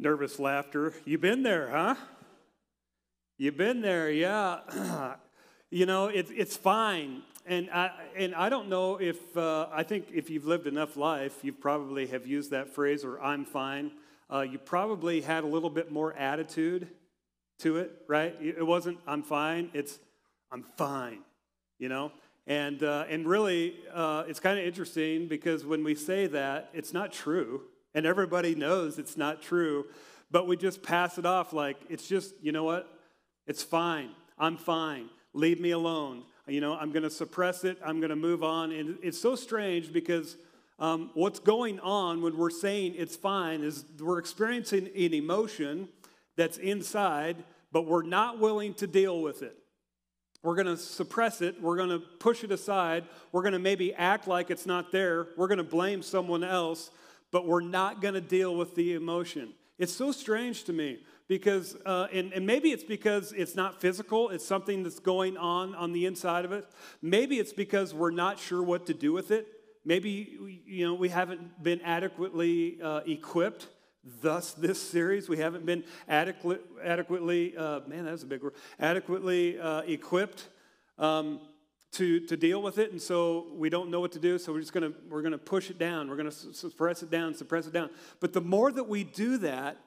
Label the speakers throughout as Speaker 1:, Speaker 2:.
Speaker 1: Nervous laughter. You've been there, huh? You've been there, yeah. you know, it, it's fine. And I, and I don't know if, uh, I think if you've lived enough life, you probably have used that phrase, or I'm fine. Uh, you probably had a little bit more attitude to it, right? It wasn't, I'm fine, it's, I'm fine, you know? And, uh, and really, uh, it's kind of interesting because when we say that, it's not true and everybody knows it's not true, but we just pass it off like it's just, you know what? It's fine. I'm fine. Leave me alone. You know, I'm going to suppress it. I'm going to move on. And it's so strange because um, what's going on when we're saying it's fine is we're experiencing an emotion that's inside, but we're not willing to deal with it. We're going to suppress it. We're going to push it aside. We're going to maybe act like it's not there. We're going to blame someone else but we're not going to deal with the emotion. It's so strange to me because, uh, and, and maybe it's because it's not physical, it's something that's going on on the inside of it. Maybe it's because we're not sure what to do with it. Maybe, you know, we haven't been adequately uh, equipped. Thus, this series, we haven't been adequate, adequately, uh, man, that's a big word, adequately uh, equipped um, to, to deal with it and so we don't know what to do so we're just to we're to push it down. We're to suppress it down suppress it down. But the more that we do that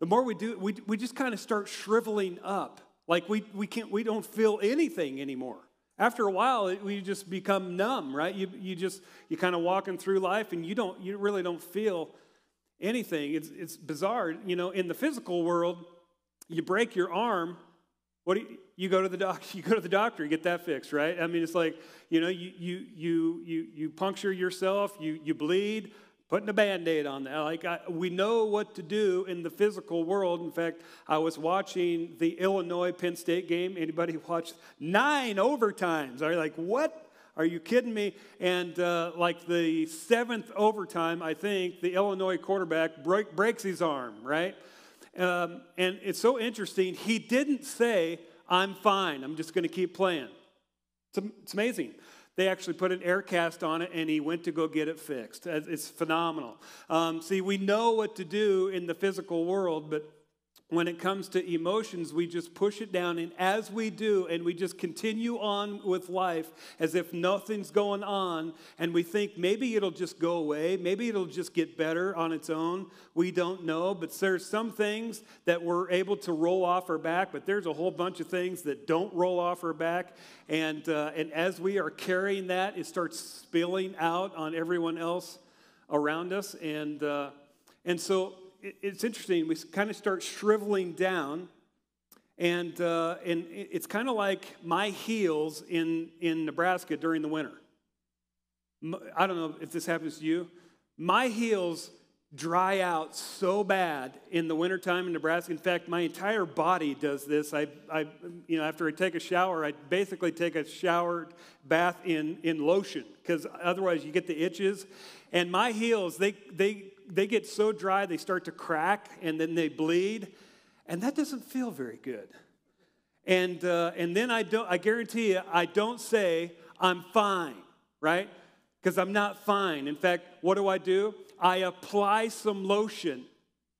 Speaker 1: the more we do we, we just kind of start shriveling up. Like we, we can't we don't feel anything anymore. After a while it, we just become numb right? You, you just you kind of walking through life and you don't you really don't feel anything. It's, it's bizarre you know in the physical world you break your arm what do you, you go to the doctor, you go to the doctor, you get that fixed, right? I mean, it's like, you know, you you you you you puncture yourself, you you bleed, putting a band-aid on that. Like I, we know what to do in the physical world. In fact, I was watching the Illinois Penn State game. Anybody watched nine overtimes? Are you like, what? Are you kidding me? And uh, like the seventh overtime, I think the Illinois quarterback break, breaks his arm, right? Um, and it's so interesting. He didn't say, I'm fine. I'm just going to keep playing. It's, it's, amazing. They actually put an air cast on it and he went to go get it fixed. It's phenomenal. Um, see, we know what to do in the physical world, but when it comes to emotions, we just push it down. And as we do, and we just continue on with life as if nothing's going on, and we think maybe it'll just go away, maybe it'll just get better on its own. We don't know. But there's some things that we're able to roll off our back, but there's a whole bunch of things that don't roll off our back. And, uh, and as we are carrying that, it starts spilling out on everyone else around us. And, uh, and so, it's interesting. We kind of start shriveling down, and, uh, and it's kind of like my heels in, in Nebraska during the winter. I don't know if this happens to you. My heels dry out so bad in the wintertime in Nebraska. In fact, my entire body does this. I, I, you know, after I take a shower, I basically take a shower bath in, in lotion because otherwise you get the itches. And my heels, they, they they get so dry they start to crack and then they bleed, and that doesn't feel very good. And, uh, and then I, don't, I guarantee you, I don't say, I'm fine, right? Because I'm not fine. In fact, what do I do? I apply some lotion.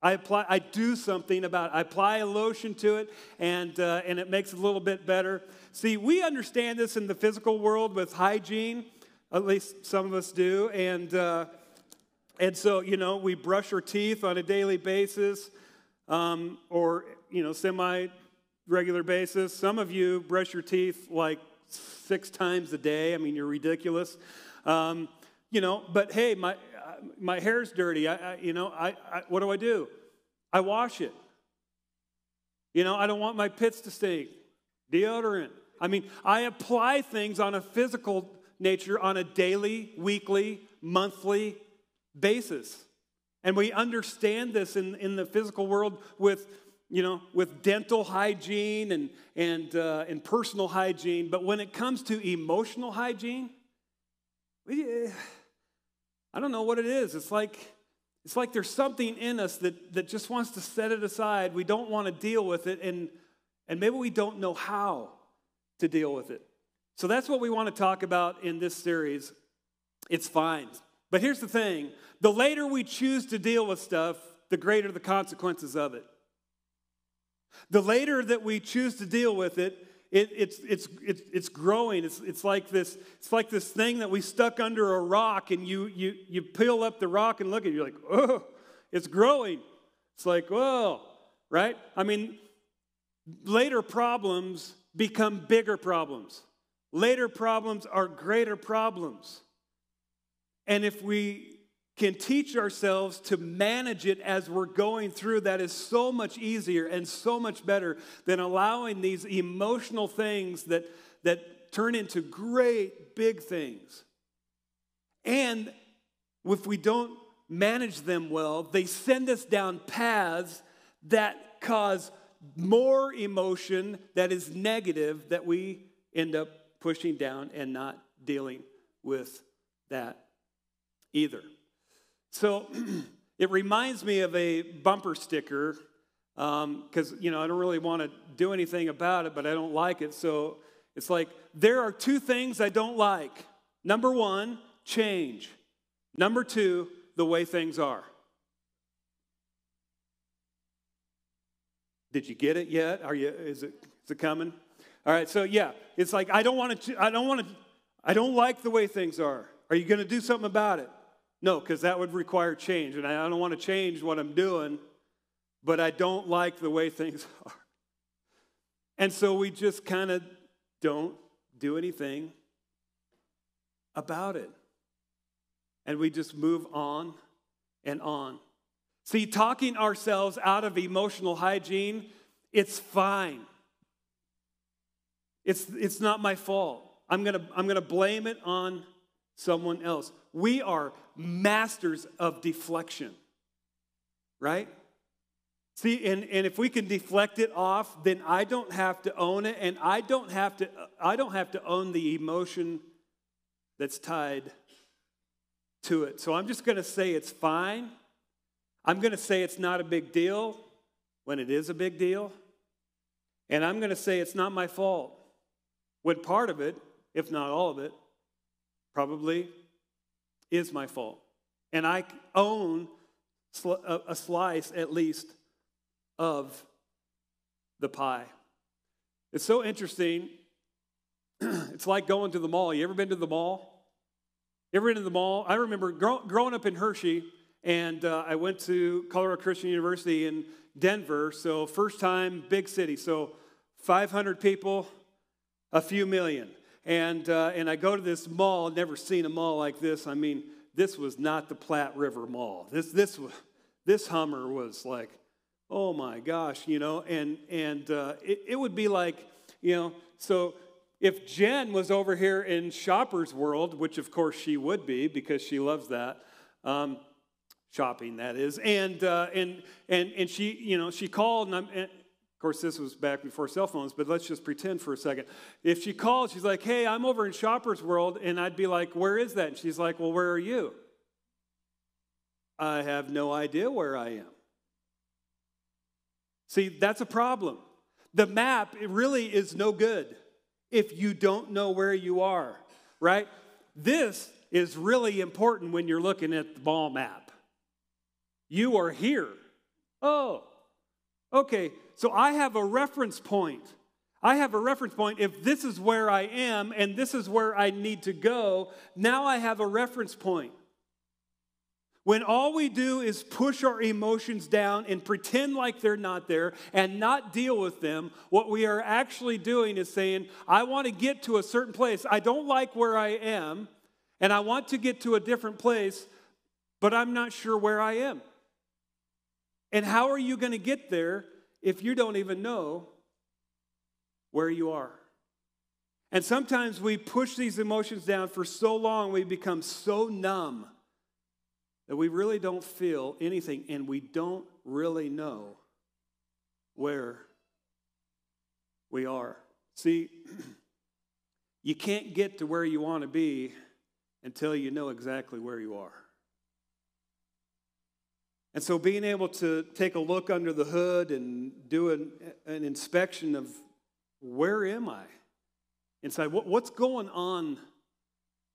Speaker 1: I apply, I do something about it. I apply a lotion to it, and, uh, and it makes it a little bit better. See, we understand this in the physical world with hygiene, at least some of us do, and, uh, and so, you know, we brush our teeth on a daily basis um, or, you know, semi regular basis. Some of you brush your teeth like six times a day. I mean, you're ridiculous. Um, you know, but hey, my, my hair's dirty. I, I you know, I, I, what do I do? I wash it. You know, I don't want my pits to stink. Deodorant. I mean, I apply things on a physical nature on a daily, weekly, monthly basis. And we understand this in, in the physical world with, you know, with dental hygiene and, and, uh, and personal hygiene. But when it comes to emotional hygiene, we, uh, I don't know what it is. It's like, it's like there's something in us that, that just wants to set it aside. We don't want to deal with it, and, and maybe we don't know how to deal with it. So that's what we want to talk about in this series. It's fine. But here's the thing the later we choose to deal with stuff, the greater the consequences of it. The later that we choose to deal with it, it, it's, it's, it's, it's growing. It's, it's, like this, it's like this thing that we stuck under a rock, and you, you, you peel up the rock and look at it, you're like, oh, it's growing. It's like, oh, right? I mean, later problems become bigger problems. Later problems are greater problems. And if we can teach ourselves to manage it as we're going through, that is so much easier and so much better than allowing these emotional things that, that turn into great big things. And if we don't manage them well, they send us down paths that cause more emotion that is negative that we end up pushing down and not dealing with that either. So it reminds me of a bumper sticker because, um, you know, I don't really want to do anything about it, but I don't like it. So it's like there are two things I don't like. Number one, change. Number two, the way things are. Did you get it yet? Are you is it is it coming? All right, so yeah, it's like I don't want to I don't want to I don't like the way things are. Are you going to do something about it? No, because that would require change. And I don't want to change what I'm doing, but I don't like the way things are. And so we just kind of don't do anything about it. And we just move on and on. See, talking ourselves out of emotional hygiene, it's fine. It's, it's not my fault. I'm going to I'm going to blame it on someone else. We are masters of deflection, right? See, and, and if we can deflect it off, then I don't have to own it, and I don't have to, I don't have to own the emotion that's tied to it. So I'm just going to say it's fine. I'm going to say it's not a big deal when it is a big deal. And I'm going to say it's not my fault when part of it, if not all of it, probably is my fault. And I own a slice at least of the pie. It's so interesting. it's like going to the mall. You ever been to the mall? Ever been to the mall? I remember growing up in Hershey, and uh, I went to Colorado Christian University in Denver. So, first time, big city. So, 500 people, a few million. And, uh, and I go to this mall, never seen a mall like this. I mean, this was not the Platte River Mall. This, this, this Hummer was like, oh my gosh, you know, and, and uh, it, it would be like, you know, so if Jen was over here in Shopper's World, which of course she would be because she loves that, um, shopping that is, and, uh, and, and, and she, you know, she called and, of course, this was back before cell phones, but let's just pretend for a second. If she called, she's like, hey, I'm over in Shopper's World, and I'd be like, where is that? And she's like, well, where are you? I have no idea where I am. See, that's a problem. The map it really is no good if you don't know where you are, right? This is really important when you're looking at the ball map. You are here. Oh, okay, so I have a reference point. I have a reference point. If this is where I am and this is where I need to go, now I have a reference point. When all we do is push our emotions down and pretend like they're not there and not deal with them, what we are actually doing is saying, I want to get to a certain place. I don't like where I am, and I want to get to a different place, but I'm not sure where I am. And how are you going to get there if you don't even know where you are. And sometimes we push these emotions down for so long, we become so numb that we really don't feel anything and we don't really know where we are. See, you can't get to where you want to be until you know exactly where you are. And so being able to take a look under the hood and do an, an inspection of where am I inside? What, what's going on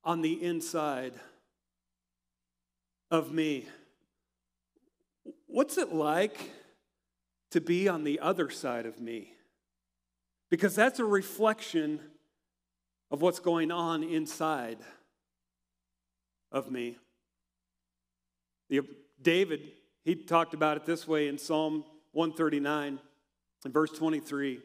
Speaker 1: on the inside of me? what's it like to be on the other side of me? Because that's a reflection of what's going on inside of me. David, he talked about it this way in Psalm 139, in verse 23.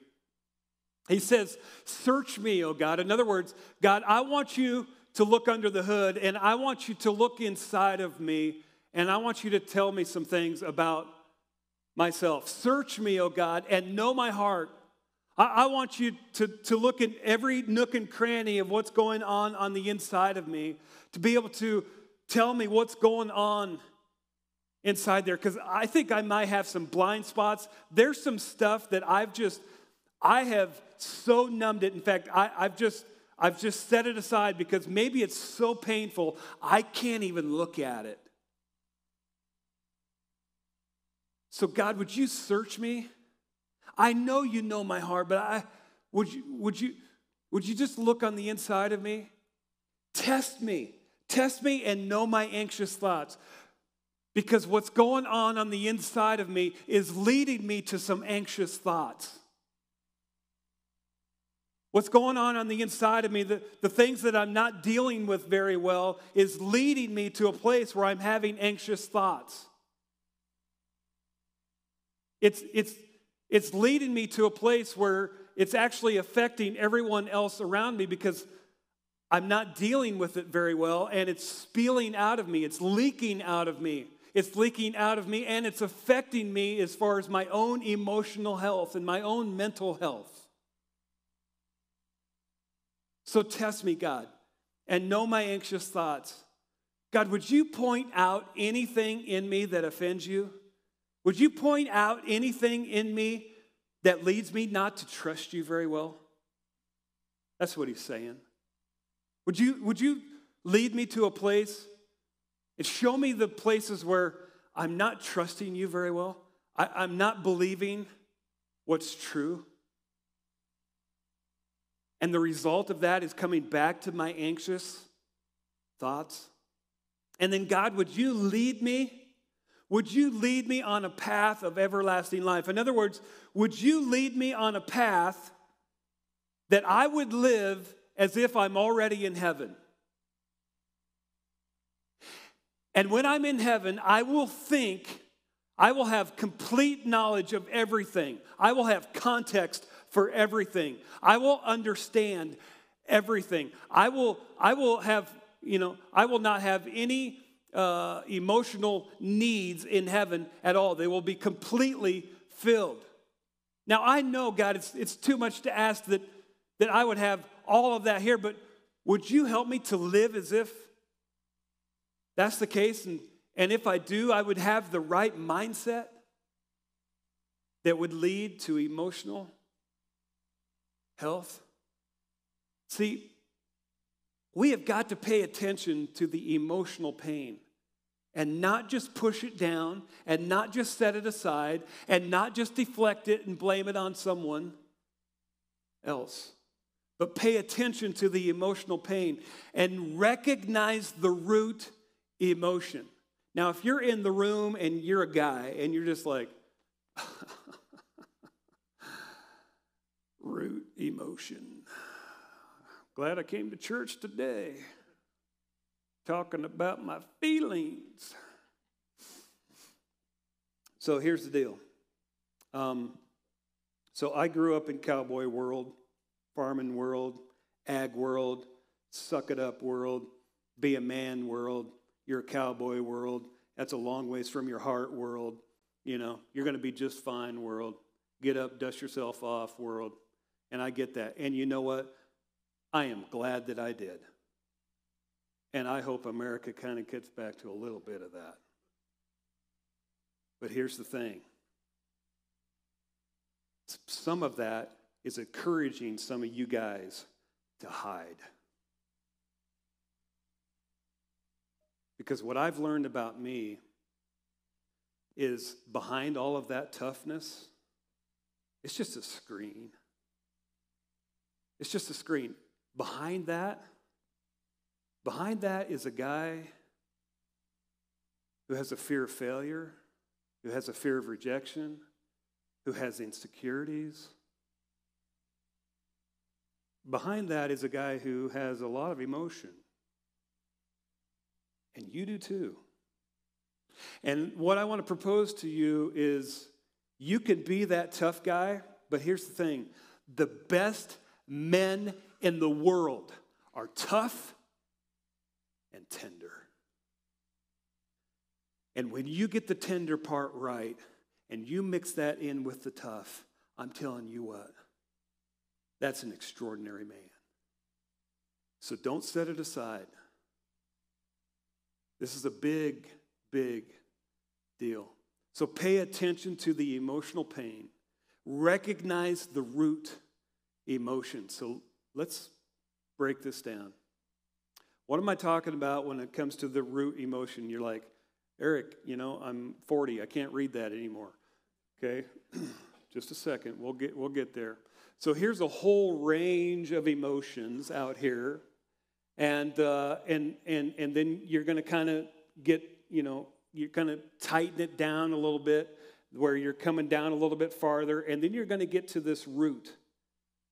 Speaker 1: He says, Search me, O God. In other words, God, I want you to look under the hood and I want you to look inside of me and I want you to tell me some things about myself. Search me, O God, and know my heart. I, I want you to, to look at every nook and cranny of what's going on on the inside of me, to be able to tell me what's going on inside there because I think I might have some blind spots. There's some stuff that I've just, I have so numbed it. In fact, I, I've just, I've just set it aside because maybe it's so painful, I can't even look at it. So, God, would you search me? I know you know my heart, but I, would, you, would, you, would you just look on the inside of me? Test me. Test me and know my anxious thoughts. Because what's going on on the inside of me is leading me to some anxious thoughts. What's going on on the inside of me, the, the things that I'm not dealing with very well, is leading me to a place where I'm having anxious thoughts. It's, it's, it's leading me to a place where it's actually affecting everyone else around me because I'm not dealing with it very well and it's spilling out of me, it's leaking out of me. It's leaking out of me and it's affecting me as far as my own emotional health and my own mental health. So test me, God, and know my anxious thoughts. God, would you point out anything in me that offends you? Would you point out anything in me that leads me not to trust you very well? That's what he's saying. Would you, would you lead me to a place and show me the places where I'm not trusting you very well? I, I'm not believing what's true. And the result of that is coming back to my anxious thoughts. And then, God, would you lead me would you lead me on a path of everlasting life? In other words, would you lead me on a path that I would live as if I'm already in heaven? And when I'm in heaven, I will think, I will have complete knowledge of everything. I will have context for everything. I will understand everything. I will, I will have, you know, I will not have any uh, emotional needs in heaven at all. They will be completely filled. Now, I know, God, it's, it's too much to ask that, that I would have all of that here, but would you help me to live as if that's the case? And, and if I do, I would have the right mindset that would lead to emotional health. See, we have got to pay attention to the emotional pain and not just push it down and not just set it aside and not just deflect it and blame it on someone else. But pay attention to the emotional pain and recognize the root emotion. Now, if you're in the room and you're a guy and you're just like, root emotion. Glad I came to church today talking about my feelings. So here's the deal. Um, so I grew up in cowboy world, farming world, ag world, suck it up world, be a man world. You're a cowboy world. That's a long ways from your heart world. You know, you're going to be just fine world. Get up, dust yourself off world. And I get that. And you know what? I am glad that I did. And I hope America kind of gets back to a little bit of that. But here's the thing some of that is encouraging some of you guys to hide. Because what I've learned about me is behind all of that toughness, it's just a screen. It's just a screen. Behind that, behind that is a guy who has a fear of failure, who has a fear of rejection, who has insecurities. Behind that is a guy who has a lot of emotion. And you do too. And what I want to propose to you is you can be that tough guy, but here's the thing the best men in the world are tough and tender. And when you get the tender part right and you mix that in with the tough, I'm telling you what, that's an extraordinary man. So don't set it aside. This is a big, big deal. So pay attention to the emotional pain. Recognize the root emotion. So let's break this down. What am I talking about when it comes to the root emotion? You're like, Eric, you know, I'm 40. I can't read that anymore. Okay? Just a second. We'll get, we'll get there. So here's a whole range of emotions out here. And, uh, and, and, and then you're going to kind of get, you know, you kind of tighten it down a little bit where you're coming down a little bit farther. And then you're going to get to this root,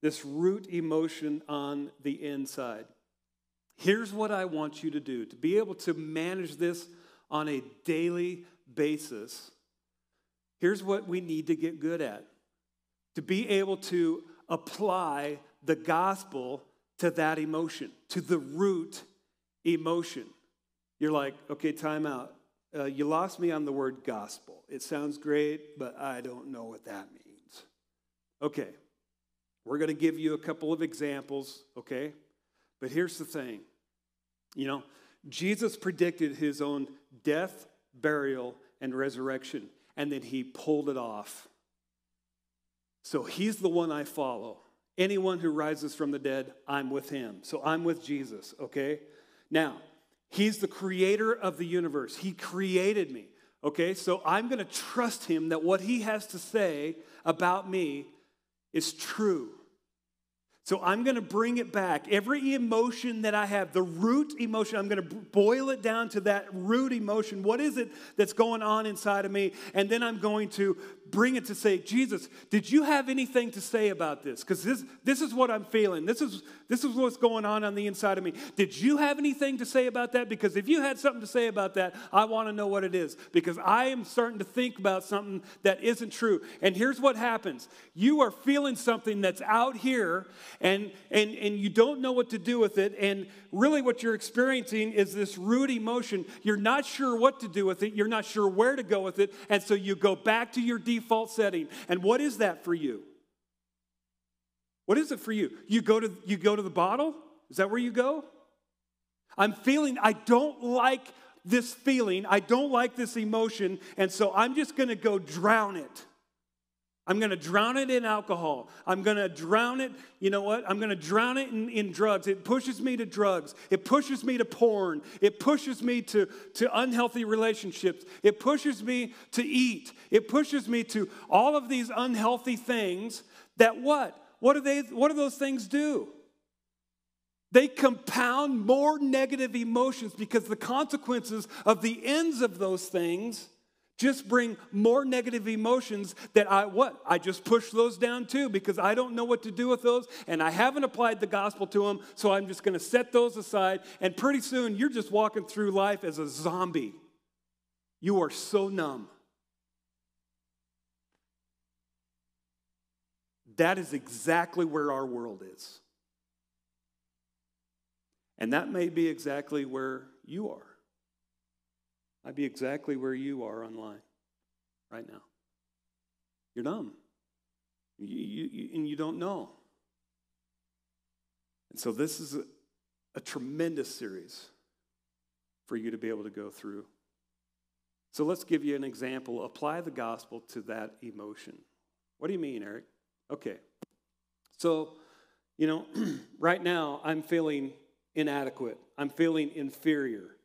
Speaker 1: this root emotion on the inside. Here's what I want you to do to be able to manage this on a daily basis. Here's what we need to get good at to be able to apply the gospel to that emotion, to the root emotion. You're like, okay, time out. Uh, you lost me on the word gospel. It sounds great, but I don't know what that means. Okay, we're going to give you a couple of examples, okay? But here's the thing you know, Jesus predicted his own death, burial, and resurrection, and then he pulled it off. So he's the one I follow. Anyone who rises from the dead, I'm with him. So I'm with Jesus, okay? Now, he's the creator of the universe. He created me, okay? So I'm to trust him that what he has to say about me is true. So I'm going to bring it back. Every emotion that I have, the root emotion, I'm going to boil it down to that root emotion. What is it that's going on inside of me? And then I'm going to bring it to say, Jesus, did you have anything to say about this? Because this, this is what I'm feeling. This is, this is what's going on on the inside of me. Did you have anything to say about that? Because if you had something to say about that, I want to know what it is. Because I am starting to think about something that isn't true. And here's what happens you are feeling something that's out here, and, and, and you don't know what to do with it. And really, what you're experiencing is this root emotion. You're not sure what to do with it, you're not sure where to go with it. And so you go back to your default setting. And what is that for you? What is it for you? You go to you go to the bottle? Is that where you go? I'm feeling I don't like this feeling. I don't like this emotion, and so I'm just going to go drown it. I'm going to drown it in alcohol. I'm going to drown it, you know what? I'm going to drown it in, in, drugs. It pushes me to drugs. It pushes me to porn. It pushes me to, to unhealthy relationships. It pushes me to eat. It pushes me to all of these unhealthy things that what? What do, they, what do those things do? They compound more negative emotions because the consequences of the ends of those things just bring more negative emotions that I what? I just push those down too because I don't know what to do with those and I haven't applied the gospel to them, so I'm just going to set those aside and pretty soon you're just walking through life as a zombie. You are so numb. That is exactly where our world is. And that may be exactly where you are. I'd be exactly where you are online right now. You're numb. You, you, you, and you don't know. And so, this is a, a tremendous series for you to be able to go through. So, let's give you an example. Apply the gospel to that emotion. What do you mean, Eric? Okay. So, you know, right now I'm feeling inadequate, I'm feeling inferior.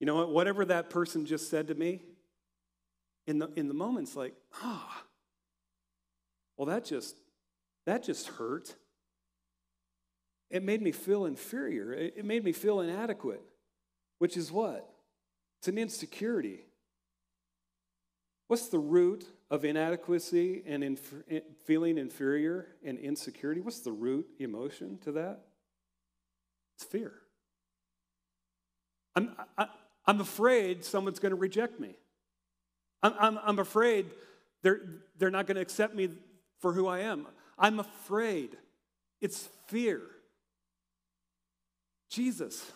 Speaker 1: You know what? Whatever that person just said to me, in the, in the moment, it's like, ah, oh, well, that just, that just hurt. It made me feel inferior. It, made me feel inadequate, which is what? It's an insecurity. What's the root of inadequacy and inf- feeling inferior and insecurity? What's the root emotion to that? It's fear. I'm, I, am i am afraid someone's going to reject me. I'm, I'm, I'm afraid they're, they're not going to accept me for who I am. I'm afraid. It's fear. Jesus,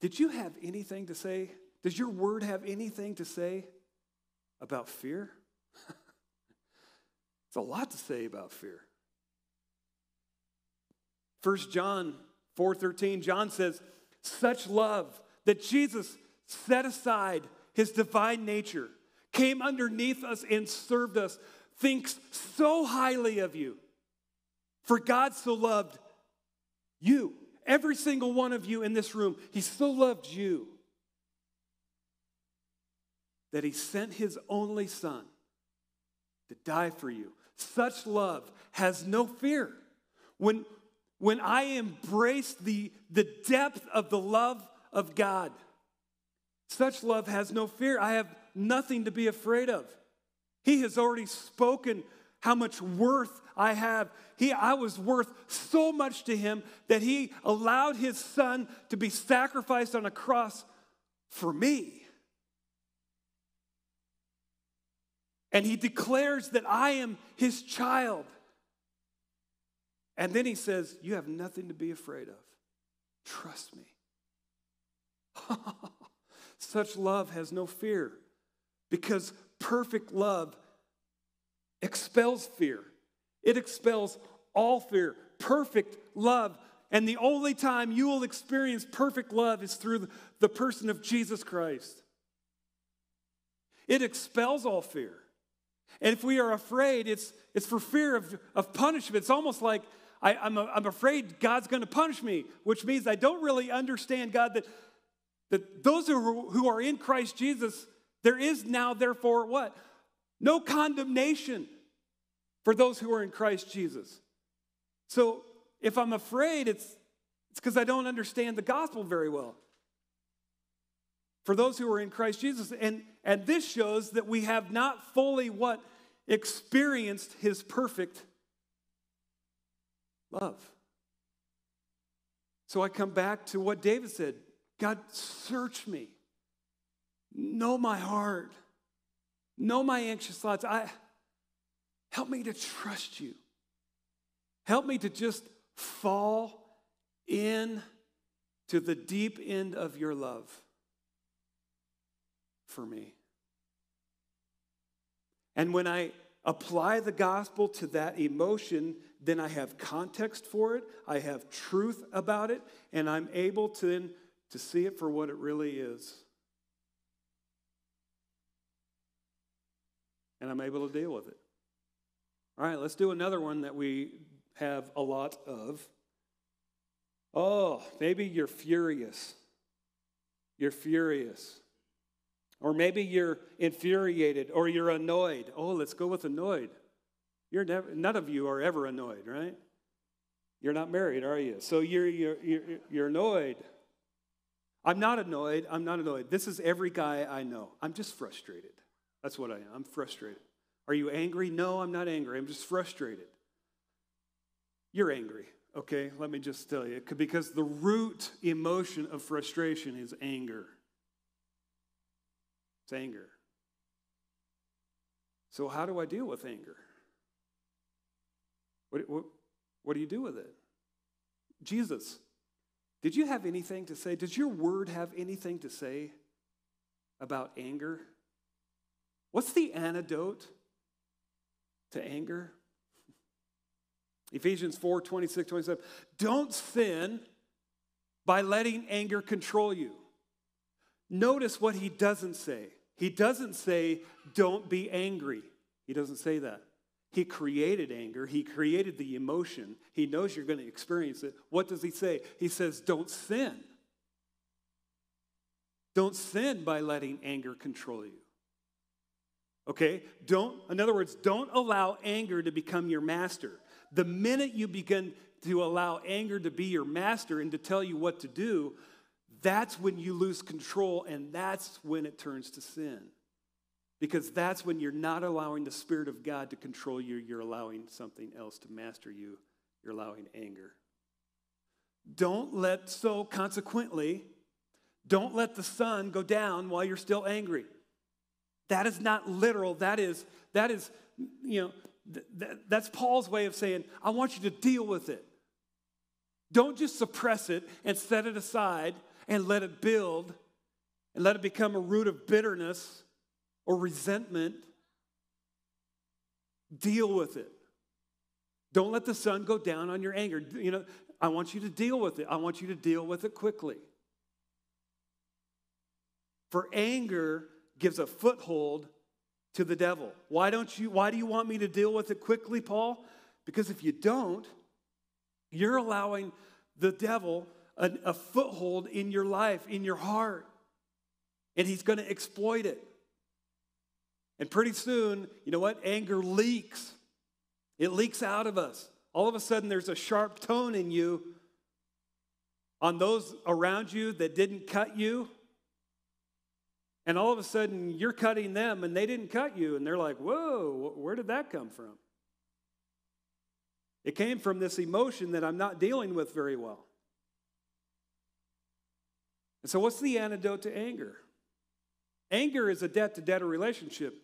Speaker 1: did you have anything to say? Does your word have anything to say about fear? it's a lot to say about fear. 1 John 4:13 John says, "Such love that Jesus set aside his divine nature, came underneath us and served us, thinks so highly of you. For God so loved you, every single one of you in this room, He so loved you that He sent His only Son to die for you. Such love has no fear. When, when I embrace the, the depth of the love of God, such love has no fear. I have nothing to be afraid of. He has already spoken how much worth I have. He, I was worth so much to him that he allowed his son to be sacrificed on a cross for me. And he declares that I am his child. And then he says, You have nothing to be afraid of. Trust me. Such love has no fear because perfect love expels fear. It expels all fear. Perfect love. And the only time you will experience perfect love is through the person of Jesus Christ. It expels all fear. And if we are afraid, it's, it's for fear of, of punishment. It's almost like I, I'm, I'm afraid God's going to punish me, which means I don't really understand God that that those who, who are in Christ Jesus, there is now, therefore, what? No condemnation for those who are in Christ Jesus. So if I'm afraid, it's it's because I don't understand the gospel very well. For those who are in Christ Jesus, and, and this shows that we have not fully what experienced his perfect love. So I come back to what David said God, search me. Know my heart. Know my anxious thoughts. I, help me to trust you. Help me to just fall in to the deep end of your love for me. And when I apply the gospel to that emotion, then I have context for it, I have truth about it, and I'm able to then to see it for what it really is. And I'm able to deal with it. All right, let's do another one that we have a lot of. Oh, maybe you're furious. You're furious. Or maybe you're infuriated or you're annoyed. Oh, let's go with annoyed. You're never, none of you are ever annoyed, right? You're not married, are you? So you're, you're, you're, you're annoyed. I'm not annoyed. I'm not annoyed. This is every guy I know. I'm just frustrated. That's what I am. I'm frustrated. Are you angry? No, I'm not angry. I'm just frustrated. You're angry, okay? Let me just tell you. Because the root emotion of frustration is anger. It's anger. So, how do I deal with anger? What, what, what do you do with it? Jesus did you have anything to say? Does your word have anything to say about anger? What's the antidote to anger? Ephesians 4 26, 27. Don't sin by letting anger control you. Notice what he doesn't say. He doesn't say, don't be angry. He doesn't say that. He created anger. He created the emotion. He knows you're going to experience it. What does he say? He says, Don't sin. Don't sin by letting anger control you. Okay? Don't, in other words, don't allow anger to become your master. The minute you begin to allow anger to be your master and to tell you what to do, that's when you lose control and that's when it turns to sin. Because that's when you're not allowing the Spirit of God to control you, you're allowing something else to master you. You're allowing anger. Don't let, so consequently, don't let the sun go down while you're still angry. That is not literal. That is, that is, you know, th- th- that's Paul's way of saying, I want you to deal with it. Don't just suppress it and set it aside and let it build and let it become a root of bitterness or resentment. Deal with it. Don't let the sun go down on your anger. You know, I want you to deal with it. I want you to deal with it quickly. For anger gives a foothold to the devil. Why don't you why do you want me to deal with it quickly, Paul? Because if you don't, you're allowing the devil a, a foothold in your life, in your heart. And he's going to exploit it. And pretty soon, you know what? Anger leaks. It leaks out of us. All of a sudden, there's a sharp tone in you on those around you that didn't cut you. And all of a sudden, you're cutting them and they didn't cut you. And they're like, whoa, where did that come from? It came from this emotion that I'm not dealing with very well. And so, what's the antidote to anger? Anger is a debt to debtor relationship.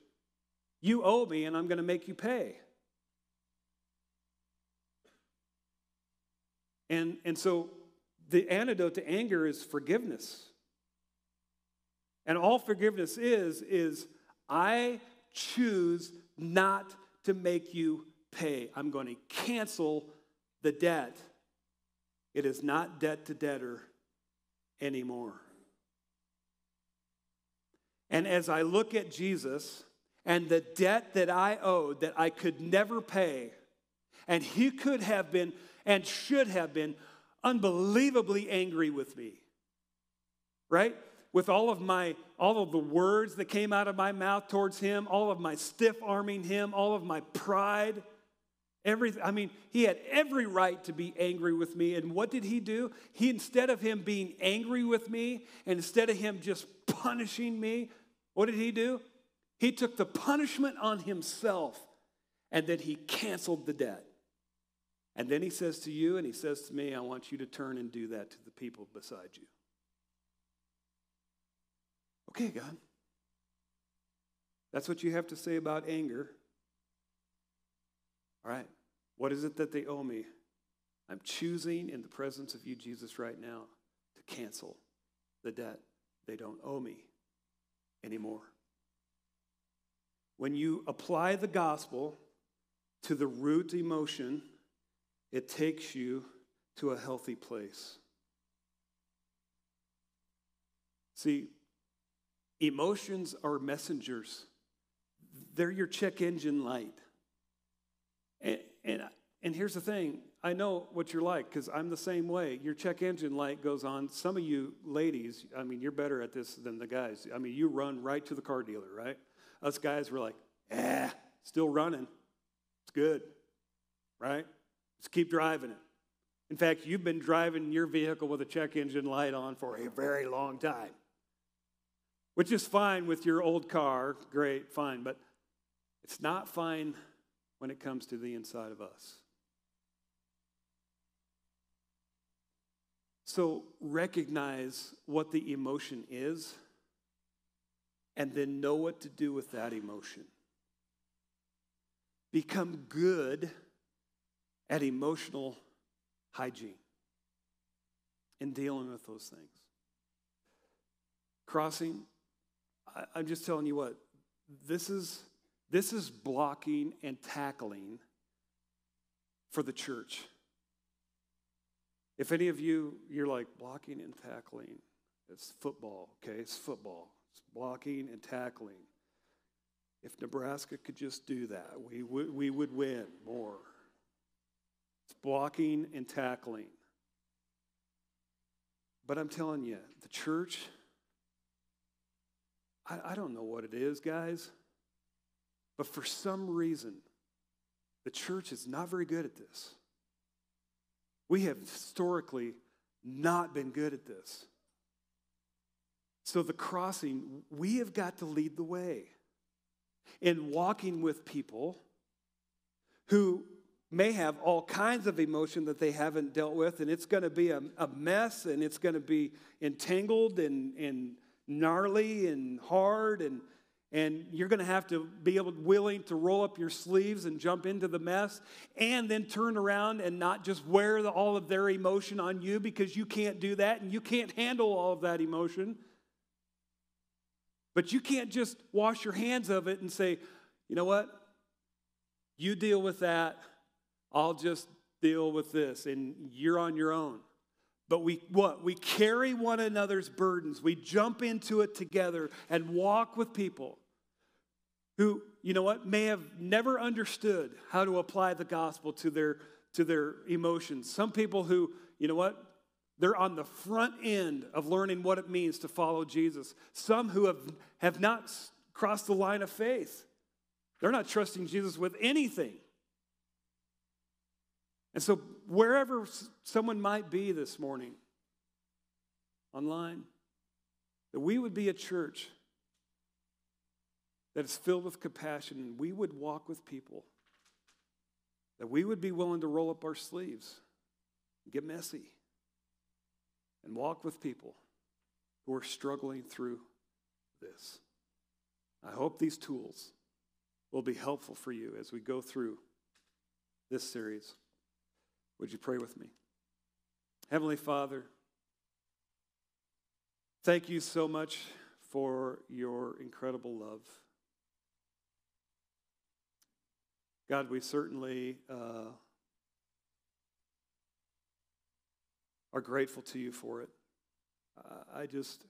Speaker 1: You owe me, and I'm going to make you pay. And, and so the antidote to anger is forgiveness. And all forgiveness is, is I choose not to make you pay. I'm going to cancel the debt. It is not debt to debtor anymore. And as I look at Jesus and the debt that I owed that I could never pay, and he could have been and should have been unbelievably angry with me. Right? With all of my all of the words that came out of my mouth towards him, all of my stiff arming him, all of my pride, everything. I mean, he had every right to be angry with me. And what did he do? He instead of him being angry with me and instead of him just punishing me, what did he do? He took the punishment on himself and then he canceled the debt. And then he says to you and he says to me, I want you to turn and do that to the people beside you. Okay, God. That's what you have to say about anger. All right. What is it that they owe me? I'm choosing in the presence of you, Jesus, right now to cancel the debt. They don't owe me anymore. When you apply the gospel to the root emotion, it takes you to a healthy place. See, emotions are messengers, they're your check engine light. And, and, and here's the thing I know what you're like because I'm the same way. Your check engine light goes on. Some of you ladies, I mean, you're better at this than the guys. I mean, you run right to the car dealer, right? Us guys were like, eh, still running. It's good, right? Just keep driving it. In fact, you've been driving your vehicle with a check engine light on for a very long time, which is fine with your old car. Great, fine. But it's not fine when it comes to the inside of us. So recognize what the emotion is and then know what to do with that emotion. Become good at emotional hygiene in dealing with those things. Crossing, I, I'm just telling you what, this is, this is blocking and tackling for the church. If any of you, you're like blocking and tackling, it's football, okay? It's football. It's blocking and tackling. If Nebraska could just do that, we would, we would win more. It's blocking and tackling. But I'm telling you, the church, I, I don't know what it is, guys, but for some reason, the church is not very good at this. We have historically not been good at this. So, the crossing, we have got to lead the way. in walking with people who may have all kinds of emotion that they haven't dealt with, and it's going to be a, a mess and it's going to be entangled and, and gnarly and hard and and you're going to have to be able willing to roll up your sleeves and jump into the mess and then turn around and not just wear the, all of their emotion on you because you can't do that and you can't handle all of that emotion but you can't just wash your hands of it and say you know what you deal with that i'll just deal with this and you're on your own but we what? We carry one another's burdens. We jump into it together and walk with people who, you know what, may have never understood how to apply the gospel to their to their emotions. Some people who, you know what, they're on the front end of learning what it means to follow Jesus. Some who have, have not crossed the line of faith. They're not trusting Jesus with anything. And so, wherever someone might be this morning, online, that we would be a church that is filled with compassion and we would walk with people, that we would be willing to roll up our sleeves, get messy, and walk with people who are struggling through this. I hope these tools will be helpful for you as we go through this series. Would you pray with me? Heavenly Father, thank you so much for your incredible love. God, we certainly uh, are grateful to you for it. Uh, I just,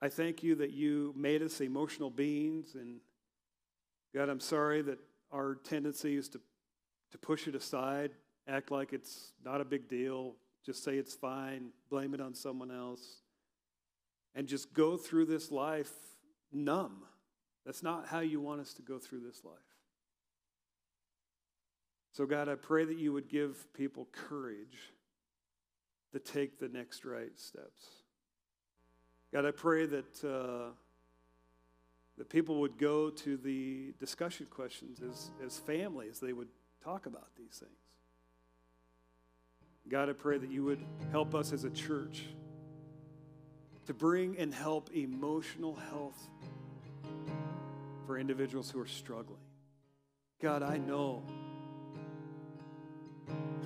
Speaker 1: I thank you that you made us emotional beings. And God, I'm sorry that our tendency is to to push it aside, act like it's not a big deal, just say it's fine, blame it on someone else, and just go through this life numb. That's not how you want us to go through this life. So, God, I pray that you would give people courage to take the next right steps. God, I pray that, uh, that people would go to the discussion questions as, as families. They would talk about these things. God, I pray that you would help us as a church to bring and help emotional health for individuals who are struggling. God, I know,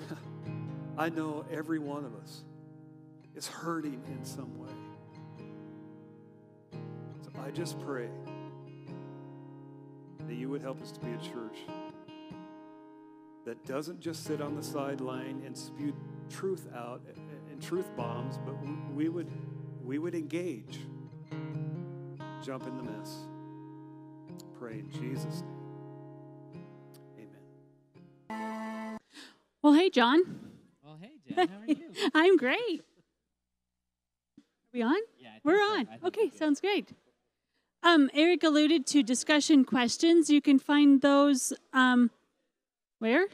Speaker 1: I know every one of us is hurting in some way. So I just pray that you would help us to be a church that doesn't just sit on the sideline and spew truth out and truth bombs, but we would, we would engage, jump in the mess. Pray in Jesus'
Speaker 2: John.
Speaker 3: Well, hey, Jen. How are you?
Speaker 2: I'm great. Are we on?
Speaker 3: Yeah,
Speaker 2: we're
Speaker 3: so.
Speaker 2: on. Okay, sounds great. Um, Eric alluded to discussion questions. You can find those um, where?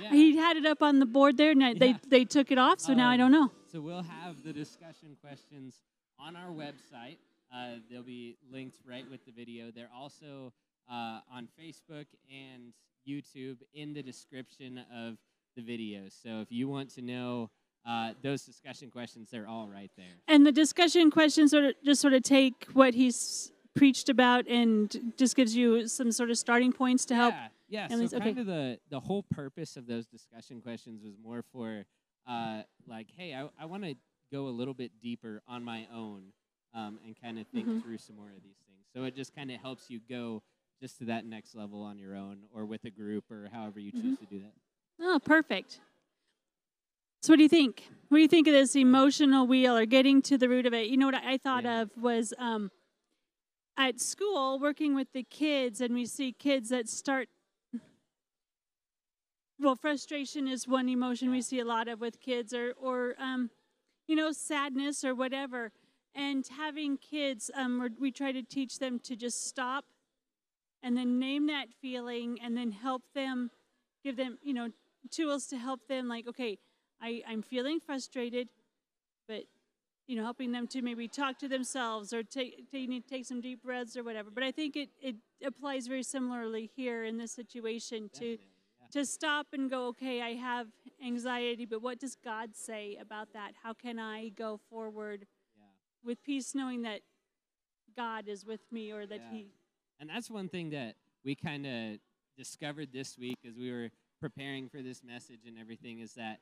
Speaker 3: Yeah.
Speaker 2: He had it up on the board there, and I, they
Speaker 3: Yeah.
Speaker 2: they took it off. So now I
Speaker 3: Um,
Speaker 2: don't know.
Speaker 3: So we'll have the discussion questions on our website. Uh, they'll be linked right with the video. They're also uh, on Facebook and YouTube in the description of the video. So if you want to know uh, those discussion questions, they're all right there.
Speaker 2: And the discussion questions sort of just sort of take what he's preached about and just gives you some sort of starting points to help.
Speaker 3: Yeah, yeah. So kind of the the whole purpose of those discussion questions was more for uh, like, hey, I, I want to go a little bit deeper on my own um, and kind of think
Speaker 2: Mhm.
Speaker 3: through some more of these things. So it just kind of helps you go just to that next level on your own or with a group or however you choose
Speaker 2: Mm-hmm.
Speaker 3: to do that.
Speaker 2: Oh, perfect. So, what do you think? What do you think of this emotional wheel or getting to the root of it? You know what I thought
Speaker 3: Yeah.
Speaker 2: of was um, at school working with the kids, and we see kids that start. Well, frustration is one emotion we see a lot of with kids, or or um, you know, sadness or whatever. And having kids, um, we try to teach them to just stop, and then name that feeling, and then help them, give them, you know, tools to help them like okay I, i'm feeling frustrated but you know, helping them to maybe talk to themselves or take to take some deep breaths or whatever. But I think it, it applies very similarly here in this situation to
Speaker 3: yeah.
Speaker 2: to stop and go, okay, I have anxiety, but what does God say about that? How can I go forward
Speaker 3: Yeah.
Speaker 2: with peace knowing that God is with me or that
Speaker 3: Yeah.
Speaker 2: he
Speaker 3: And that's one thing that we kind of discovered this week as we were preparing for this message and everything is that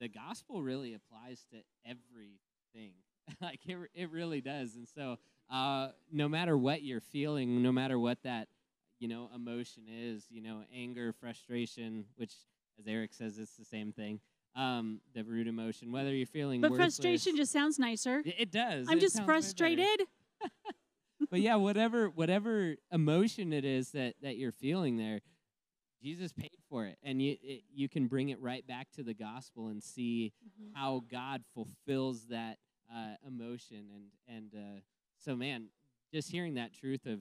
Speaker 3: the gospel really applies to everything. like it, it really does. And so, uh, no matter what you're feeling, no matter what that you know emotion is, you know, anger, frustration, which as Eric says, it's the same thing. Um, the root emotion, whether you're feeling
Speaker 2: But
Speaker 3: worthless-
Speaker 2: frustration just sounds nicer.
Speaker 3: it, it does.
Speaker 2: I'm
Speaker 3: It
Speaker 2: just
Speaker 3: sounds way better
Speaker 2: frustrated.
Speaker 3: but yeah, whatever whatever emotion it is that that you're feeling there, Jesus paid for it, and you it, you can bring it right back to the gospel and see
Speaker 2: Mhm.
Speaker 3: how God fulfills that uh, emotion, and and uh, so man, just hearing that truth of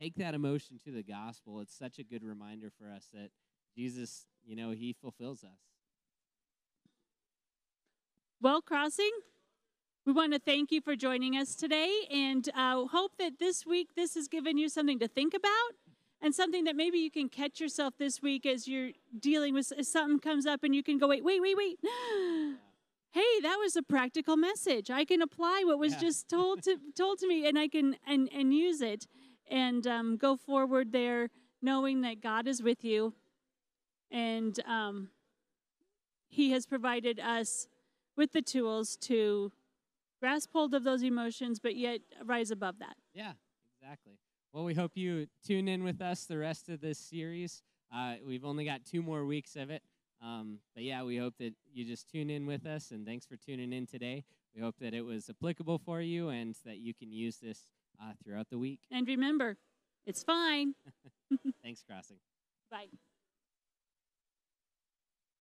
Speaker 3: take that emotion to the gospel, it's such a good reminder for us that Jesus, you know, He fulfills us.
Speaker 2: Well, Crossing, we want to thank you for joining us today and uh, hope that this week this has given you something to think about and something that maybe you can catch yourself this week as you're dealing with something comes up and you can go, wait, wait, wait, wait. hey, that was a practical message. I can apply what was
Speaker 3: Yeah.
Speaker 2: just told to told to me and I can and, and use it and um, go forward there knowing that God is with you and um, He has provided us with the tools to grasp hold of those emotions, but yet rise above that.
Speaker 3: Yeah, exactly. Well, we hope you tune in with us the rest of this series. Uh, we've only got two more weeks of it. Um, but yeah, we hope that you just tune in with us, and thanks for tuning in today. We hope that it was applicable for you and that you can use this uh, throughout the week.
Speaker 2: And remember, it's fine.
Speaker 3: Thanks, Crossing.
Speaker 2: Bye.